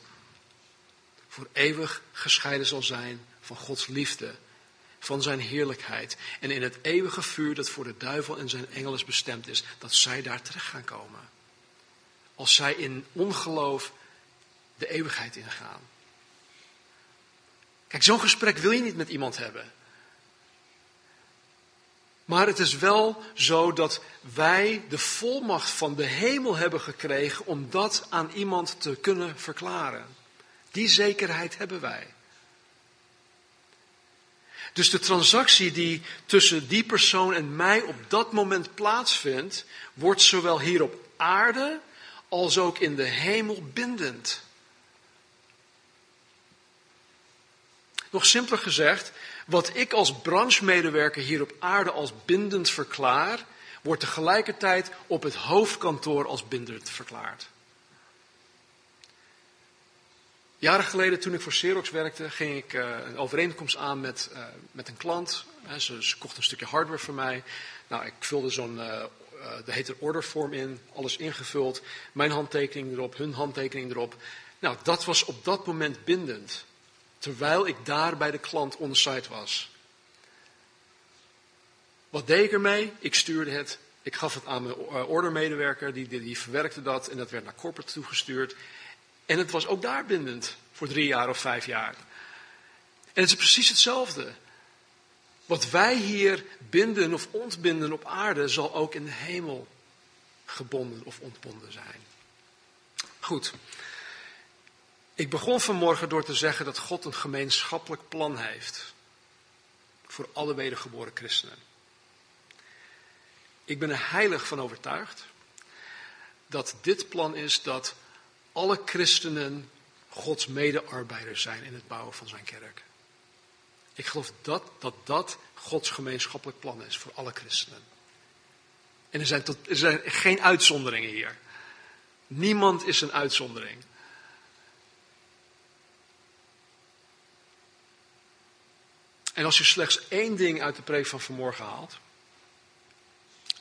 Voor eeuwig gescheiden zal zijn van Gods liefde, van zijn heerlijkheid. En in het eeuwige vuur dat voor de duivel en zijn engelen bestemd is, dat zij daar terecht gaan komen. Als zij in ongeloof de eeuwigheid ingaan. Kijk, zo'n gesprek wil je niet met iemand hebben. Maar het is wel zo dat wij de volmacht van de hemel hebben gekregen om dat aan iemand te kunnen verklaren. Die zekerheid hebben wij. Dus de transactie die tussen die persoon en mij op dat moment plaatsvindt, wordt zowel hier op aarde als ook in de hemel bindend. Nog simpeler gezegd, wat ik als branchemedewerker hier op aarde als bindend verklaar, wordt tegelijkertijd op het hoofdkantoor als bindend verklaard. Jaren geleden, toen ik voor Xerox werkte, ging ik uh, een overeenkomst aan met, uh, met een klant. Ze, kocht een stukje hardware voor mij. Nou, ik vulde zo'n, uh, er ordervorm in, alles ingevuld. Mijn handtekening erop, hun handtekening erop. Nou, dat was op dat moment bindend terwijl ik daar bij de klant on-site was. Wat deed ik ermee? Ik stuurde het. Ik gaf het aan mijn eh, ordermedewerker, die, die, die verwerkte dat en dat werd naar corporate toegestuurd. En het was ook daar bindend voor drie jaar of vijf jaar. En het is precies hetzelfde. Wat wij hier binden of ontbinden op aarde, zal ook in de hemel gebonden of ontbonden zijn. Goed. Ik begon vanmorgen door te zeggen dat God een gemeenschappelijk plan heeft voor alle wedergeboren christenen. Ik ben er heilig van overtuigd dat dit plan is dat alle christenen Gods medearbeiders zijn in het bouwen van zijn kerk. Ik geloof dat dat, dat Gods gemeenschappelijk plan is voor alle christenen. En er zijn, er zijn geen uitzonderingen hier. Niemand is een uitzondering. En als je slechts één ding uit de preek van vanmorgen haalt,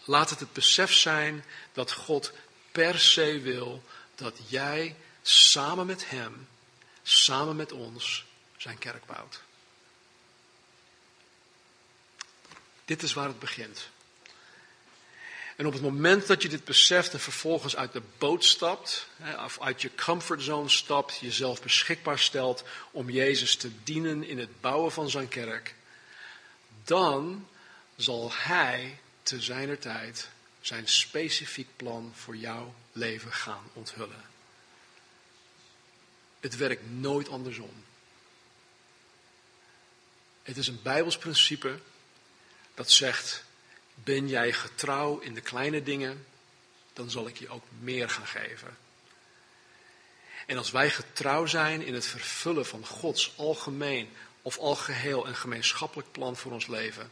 laat het het besef zijn dat God per se wil dat jij samen met Hem, samen met ons, zijn kerk bouwt. Dit is waar het begint. En op het moment dat je dit beseft en vervolgens uit de boot stapt, of uit je comfortzone stapt, jezelf beschikbaar stelt om Jezus te dienen in het bouwen van zijn kerk, dan zal Hij te zijner tijd zijn specifiek plan voor jouw leven gaan onthullen. Het werkt nooit andersom. Het is een Bijbels principe dat zegt ben jij getrouw in de kleine dingen, dan zal ik je ook meer gaan geven. En als wij getrouw zijn in het vervullen van Gods algemeen of algeheel en gemeenschappelijk plan voor ons leven,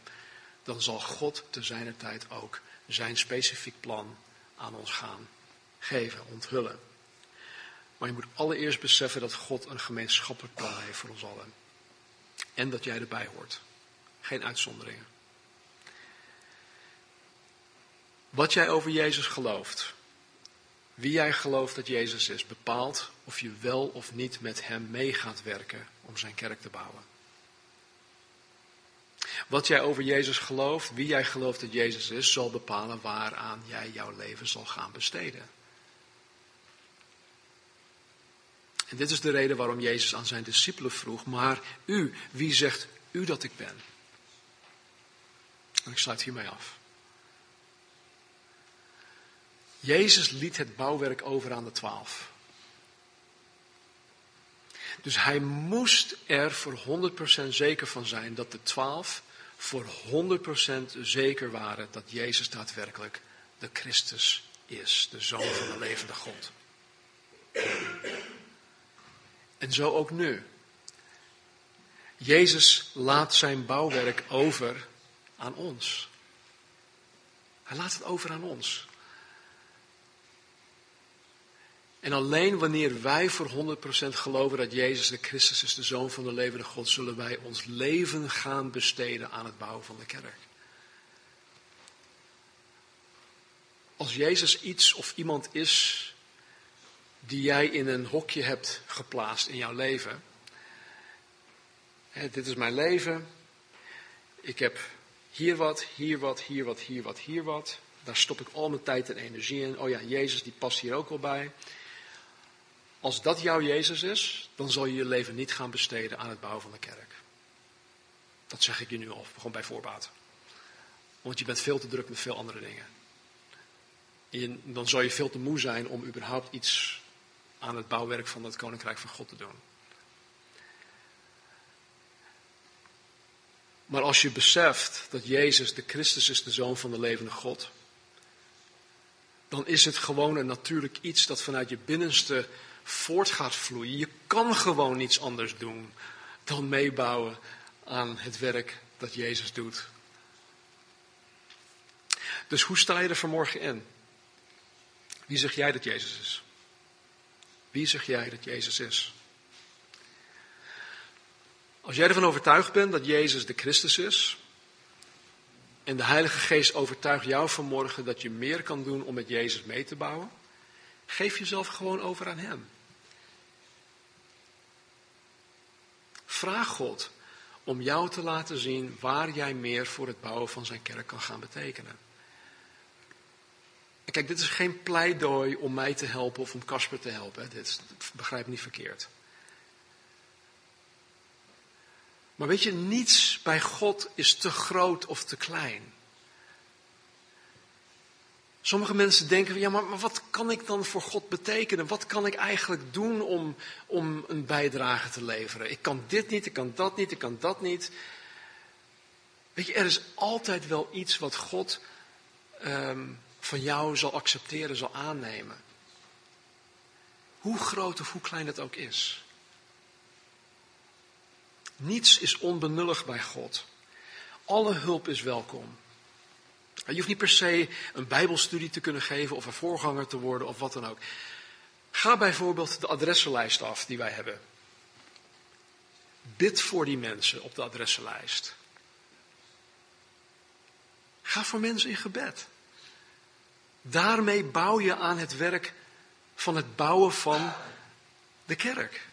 dan zal God te zijner tijd ook zijn specifiek plan aan ons gaan geven, onthullen. Maar je moet allereerst beseffen dat God een gemeenschappelijk plan heeft voor ons allen. En dat jij erbij hoort. Geen uitzonderingen. Wat jij over Jezus gelooft, wie jij gelooft dat Jezus is, bepaalt of je wel of niet met Hem mee gaat werken om zijn kerk te bouwen. Wat jij over Jezus gelooft, wie jij gelooft dat Jezus is, zal bepalen waaraan jij jouw leven zal gaan besteden. En dit is de reden waarom Jezus aan zijn discipelen vroeg, maar u, wie zegt u dat ik ben? En ik sluit hiermee af. Jezus liet het bouwwerk over aan de twaalf. Dus hij moest er voor 100% zeker van zijn dat de twaalf voor 100% zeker waren dat Jezus daadwerkelijk de Christus is, de Zoon van de levende God. En zo ook nu. Jezus laat zijn bouwwerk over aan ons. Hij laat het over aan ons. En alleen wanneer wij voor 100% geloven dat Jezus de Christus is, de Zoon van de levende God, zullen wij ons leven gaan besteden aan het bouwen van de kerk. Als Jezus iets of iemand is die jij in een hokje hebt geplaatst in jouw leven. Dit is mijn leven. Ik heb hier wat, hier wat, hier wat, hier wat, hier wat. Daar stop ik al mijn tijd en energie in. Oh ja, Jezus die past hier ook wel bij. Als dat jouw Jezus is, dan zal je je leven niet gaan besteden aan het bouwen van de kerk. Dat zeg ik je nu al, gewoon bij voorbaat. Want je bent veel te druk met veel andere dingen. En dan zal je veel te moe zijn om überhaupt iets aan het bouwwerk van het Koninkrijk van God te doen. Maar als je beseft dat Jezus de Christus is, de Zoon van de levende God, dan is het gewoon een natuurlijk iets dat vanuit je binnenste voort gaat vloeien. Je kan gewoon niets anders doen dan meebouwen aan het werk dat Jezus doet. Dus hoe sta je er vanmorgen in? Wie zeg jij dat Jezus is? Wie zeg jij dat Jezus is? Als jij ervan overtuigd bent dat Jezus de Christus is, en de Heilige Geest overtuigt jou vanmorgen dat je meer kan doen om met Jezus mee te bouwen, geef jezelf gewoon over aan Hem. Vraag God om jou te laten zien waar jij meer voor het bouwen van zijn kerk kan gaan betekenen. kijk, dit is geen pleidooi om mij te helpen of om Casper te helpen. Dit begrijp niet verkeerd. Maar weet je, niets bij God is te groot of te klein. Sommige mensen denken, ja, maar, wat kan ik dan voor God betekenen? Wat kan ik eigenlijk doen om, om een bijdrage te leveren? Ik kan dit niet, ik kan dat niet, ik kan dat niet. Weet je, er is altijd wel iets wat God um, van jou zal accepteren, zal aannemen. Hoe groot of hoe klein het ook is. Niets is onbenullig bij God. Alle hulp is welkom. Je hoeft niet per se een bijbelstudie te kunnen geven of een voorganger te worden of wat dan ook. Ga bijvoorbeeld de adressenlijst af die wij hebben. Bid voor die mensen op de adressenlijst. Ga voor mensen in gebed. Daarmee bouw je aan het werk van het bouwen van de kerk.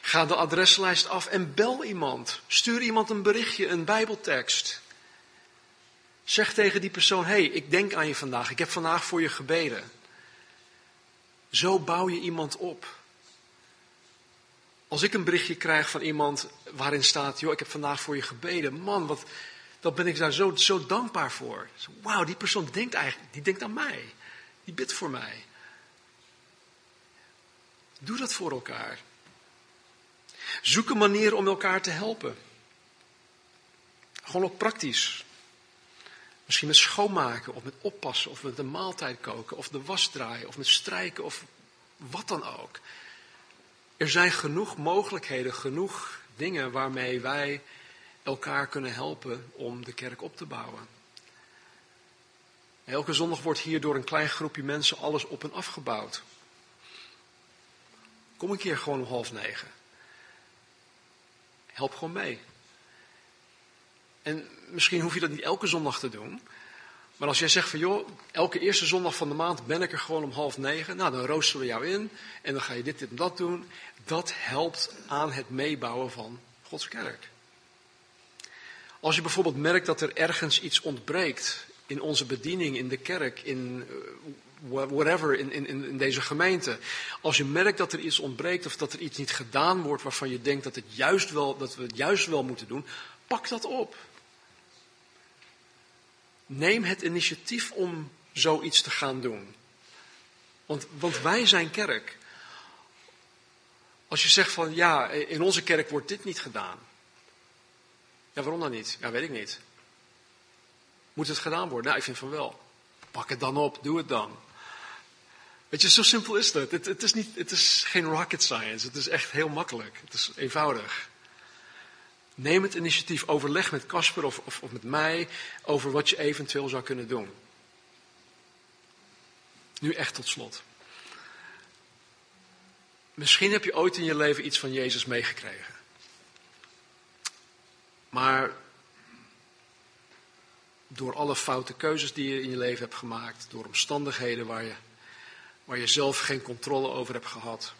Ga de adreslijst af en bel iemand. Stuur iemand een berichtje, een bijbeltekst. Zeg tegen die persoon, hé, hey, ik denk aan je vandaag, ik heb vandaag voor je gebeden. Zo bouw je iemand op. Als ik een berichtje krijg van iemand waarin staat, joh, ik heb vandaag voor je gebeden. Man, wat, dan ben ik daar zo, zo dankbaar voor. Wauw, die persoon denkt eigenlijk, die denkt aan mij. Die bidt voor mij. Doe dat voor elkaar. Zoek een manier om elkaar te helpen. Gewoon ook praktisch. Misschien met schoonmaken of met oppassen of met de maaltijd koken of de was draaien of met strijken of wat dan ook. Er zijn genoeg mogelijkheden, genoeg dingen waarmee wij elkaar kunnen helpen om de kerk op te bouwen. Elke zondag wordt hier door een klein groepje mensen alles op en afgebouwd. Kom een keer gewoon om half negen. Help gewoon mee. En misschien hoef je dat niet elke zondag te doen. Maar als jij zegt van joh, elke eerste zondag van de maand ben ik er gewoon om half negen. Nou, dan roosteren we jou in. En dan ga je dit, dit en dat doen. Dat helpt aan het meebouwen van Gods kerk. Als je bijvoorbeeld merkt dat er ergens iets ontbreekt in onze bediening, in de kerk, in uh, whatever, in, in, in deze gemeente. Als je merkt dat er iets ontbreekt of dat er iets niet gedaan wordt waarvan je denkt dat, het juist wel, dat we het juist wel moeten doen, pak dat op. Neem het initiatief om zoiets te gaan doen. Want, want wij zijn kerk. Als je zegt van ja, in onze kerk wordt dit niet gedaan. Ja, waarom dan niet? Ja, weet ik niet. Moet het gedaan worden? Nou, ik vind van wel. Pak het dan op, doe het dan. Weet je, zo simpel is dat. Het, het, is niet, het is geen rocket science. Het is echt heel makkelijk. Het is eenvoudig. Neem het initiatief, overleg met Casper of, of, of met mij over wat je eventueel zou kunnen doen. Nu echt tot slot. Misschien heb je ooit in je leven iets van Jezus meegekregen. Maar door alle foute keuzes die je in je leven hebt gemaakt, door omstandigheden waar je, waar je zelf geen controle over hebt gehad,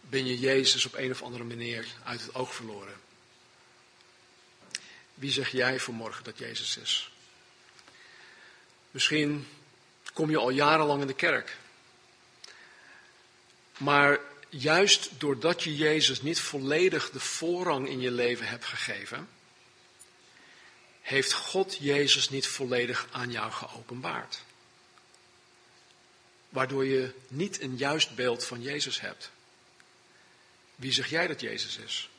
ben je Jezus op een of andere manier uit het oog verloren. Wie zeg jij vanmorgen dat Jezus is? Misschien kom je al jarenlang in de kerk. Maar juist doordat je Jezus niet volledig de voorrang in je leven hebt gegeven, heeft God Jezus niet volledig aan jou geopenbaard. Waardoor je niet een juist beeld van Jezus hebt. Wie zeg jij dat Jezus is?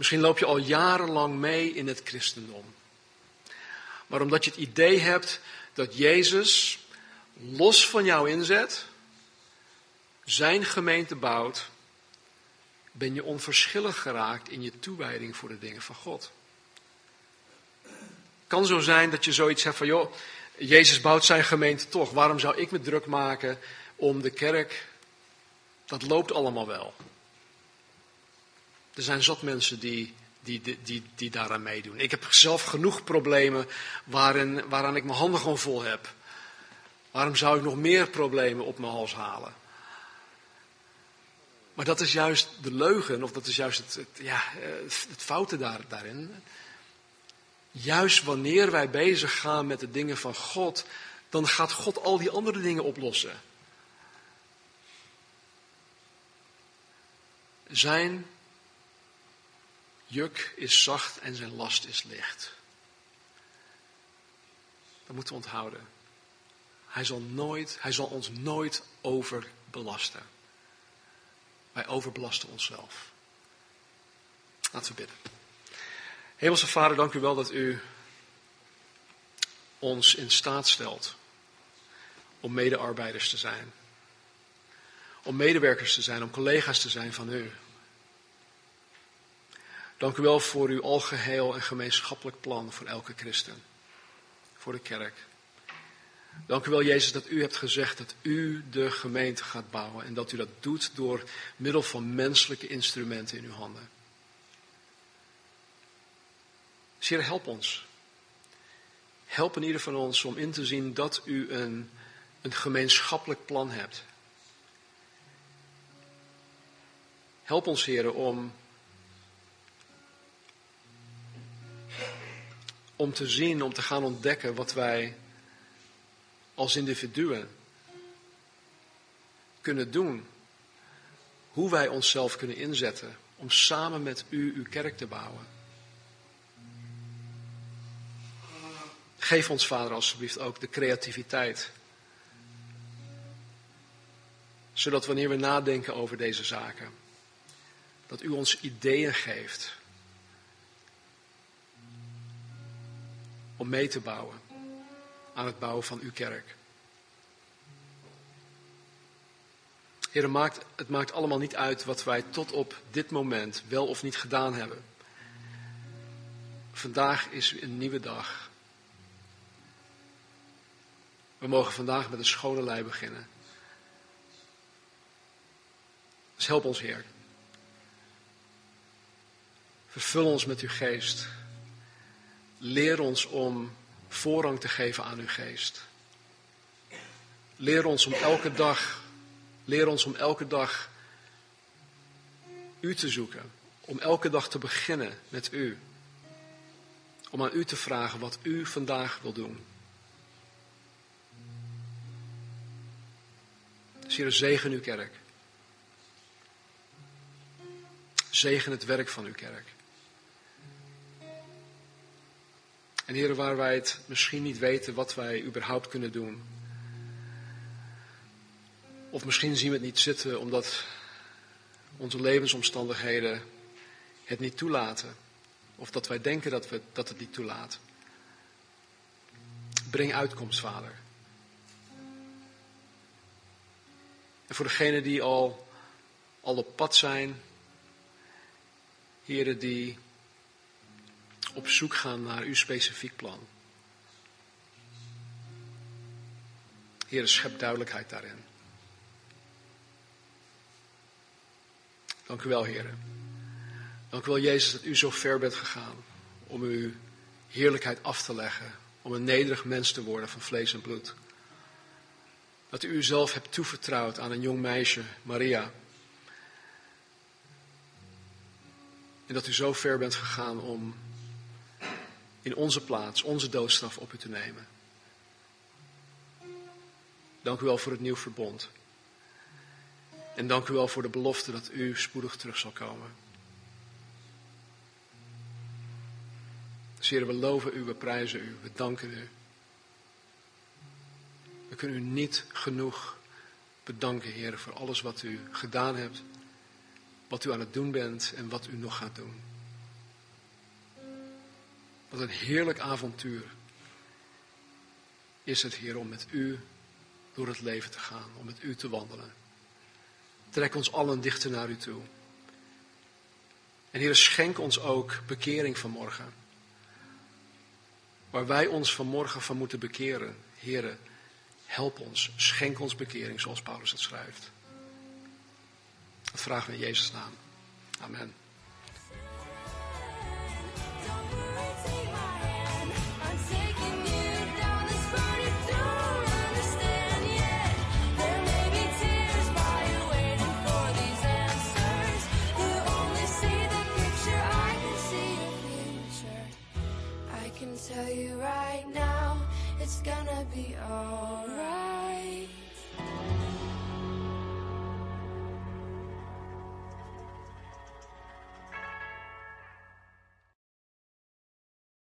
Misschien loop je al jarenlang mee in het christendom. Maar omdat je het idee hebt dat Jezus los van jou inzet, zijn gemeente bouwt, ben je onverschillig geraakt in je toewijding voor de dingen van God. Het kan zo zijn dat je zoiets hebt van, joh, Jezus bouwt zijn gemeente toch. Waarom zou ik me druk maken om de kerk? Dat loopt allemaal wel. Er zijn zat mensen die, die, die, die, daaraan meedoen. Ik heb zelf genoeg problemen waarin, waaraan ik mijn handen gewoon vol heb. Waarom zou ik nog meer problemen op mijn hals halen? Maar dat is juist de leugen, of dat is juist het, het ja, het foute daar, daarin. Juist wanneer wij bezig gaan met de dingen van God, dan gaat God al die andere dingen oplossen. Zijn juk is zacht en zijn last is licht. Dat moeten we onthouden. Hij zal, nooit, hij zal ons nooit overbelasten. Wij overbelasten onszelf. Laten we bidden. Hemelse Vader, dank u wel dat u ons in staat stelt om medearbeiders te zijn. Om medewerkers te zijn, om collega's te zijn van u. Dank u wel voor uw algeheel en gemeenschappelijk plan voor elke christen. Voor de kerk. Dank u wel, Jezus, dat u hebt gezegd dat u de gemeente gaat bouwen. En dat u dat doet door middel van menselijke instrumenten in uw handen. Heer, help ons. Help in ieder van ons om in te zien dat u een, een gemeenschappelijk plan hebt. Help ons, Heer, om om te zien, om te gaan ontdekken wat wij als individuen kunnen doen. Hoe wij onszelf kunnen inzetten om samen met u uw kerk te bouwen. Geef ons, Vader, alsjeblieft ook de creativiteit. Zodat wanneer we nadenken over deze zaken, dat u ons ideeën geeft om mee te bouwen aan het bouwen van uw kerk. Heer, maakt, het maakt allemaal niet uit wat wij tot op dit moment wel of niet gedaan hebben. Vandaag is een nieuwe dag. We mogen vandaag met een schone lei beginnen. Dus help ons, Heer. Vervul ons met uw geest. Leer ons om voorrang te geven aan uw geest. Leer ons om elke dag, leer ons om elke dag u te zoeken. Om elke dag te beginnen met u. Om aan u te vragen wat u vandaag wil doen. Dus hier zegen uw kerk. Zegen het werk van uw kerk. En heren, waar wij het misschien niet weten wat wij überhaupt kunnen doen. Of misschien zien we het niet zitten omdat onze levensomstandigheden het niet toelaten. Of dat wij denken dat, we, dat het niet toelaat. Breng uitkomst, Vader. En voor degenen die al, al op pad zijn, heren die op zoek gaan naar uw specifiek plan. Heren, schep duidelijkheid daarin. Dank u wel, heren. Dank u wel, Jezus, dat u zo ver bent gegaan om uw heerlijkheid af te leggen, om een nederig mens te worden van vlees en bloed. Dat u uzelf hebt toevertrouwd aan een jong meisje, Maria. En dat u zo ver bent gegaan om in onze plaats onze doodstraf op u te nemen. Dank u wel voor het nieuw verbond. En dank u wel voor de belofte dat u spoedig terug zal komen. Dus we loven u, we prijzen u, we danken u. We kunnen u niet genoeg bedanken, Heer, voor alles wat u gedaan hebt, wat u aan het doen bent en wat u nog gaat doen. Wat een heerlijk avontuur is het, Heer, om met u door het leven te gaan, om met u te wandelen. Trek ons allen dichter naar u toe. En Heer, schenk ons ook bekering vanmorgen. Waar wij ons vanmorgen van moeten bekeren. Heer, help ons. Schenk ons bekering zoals Paulus het schrijft. Dat vragen we in Jezus' naam. Amen. Gonna be alright.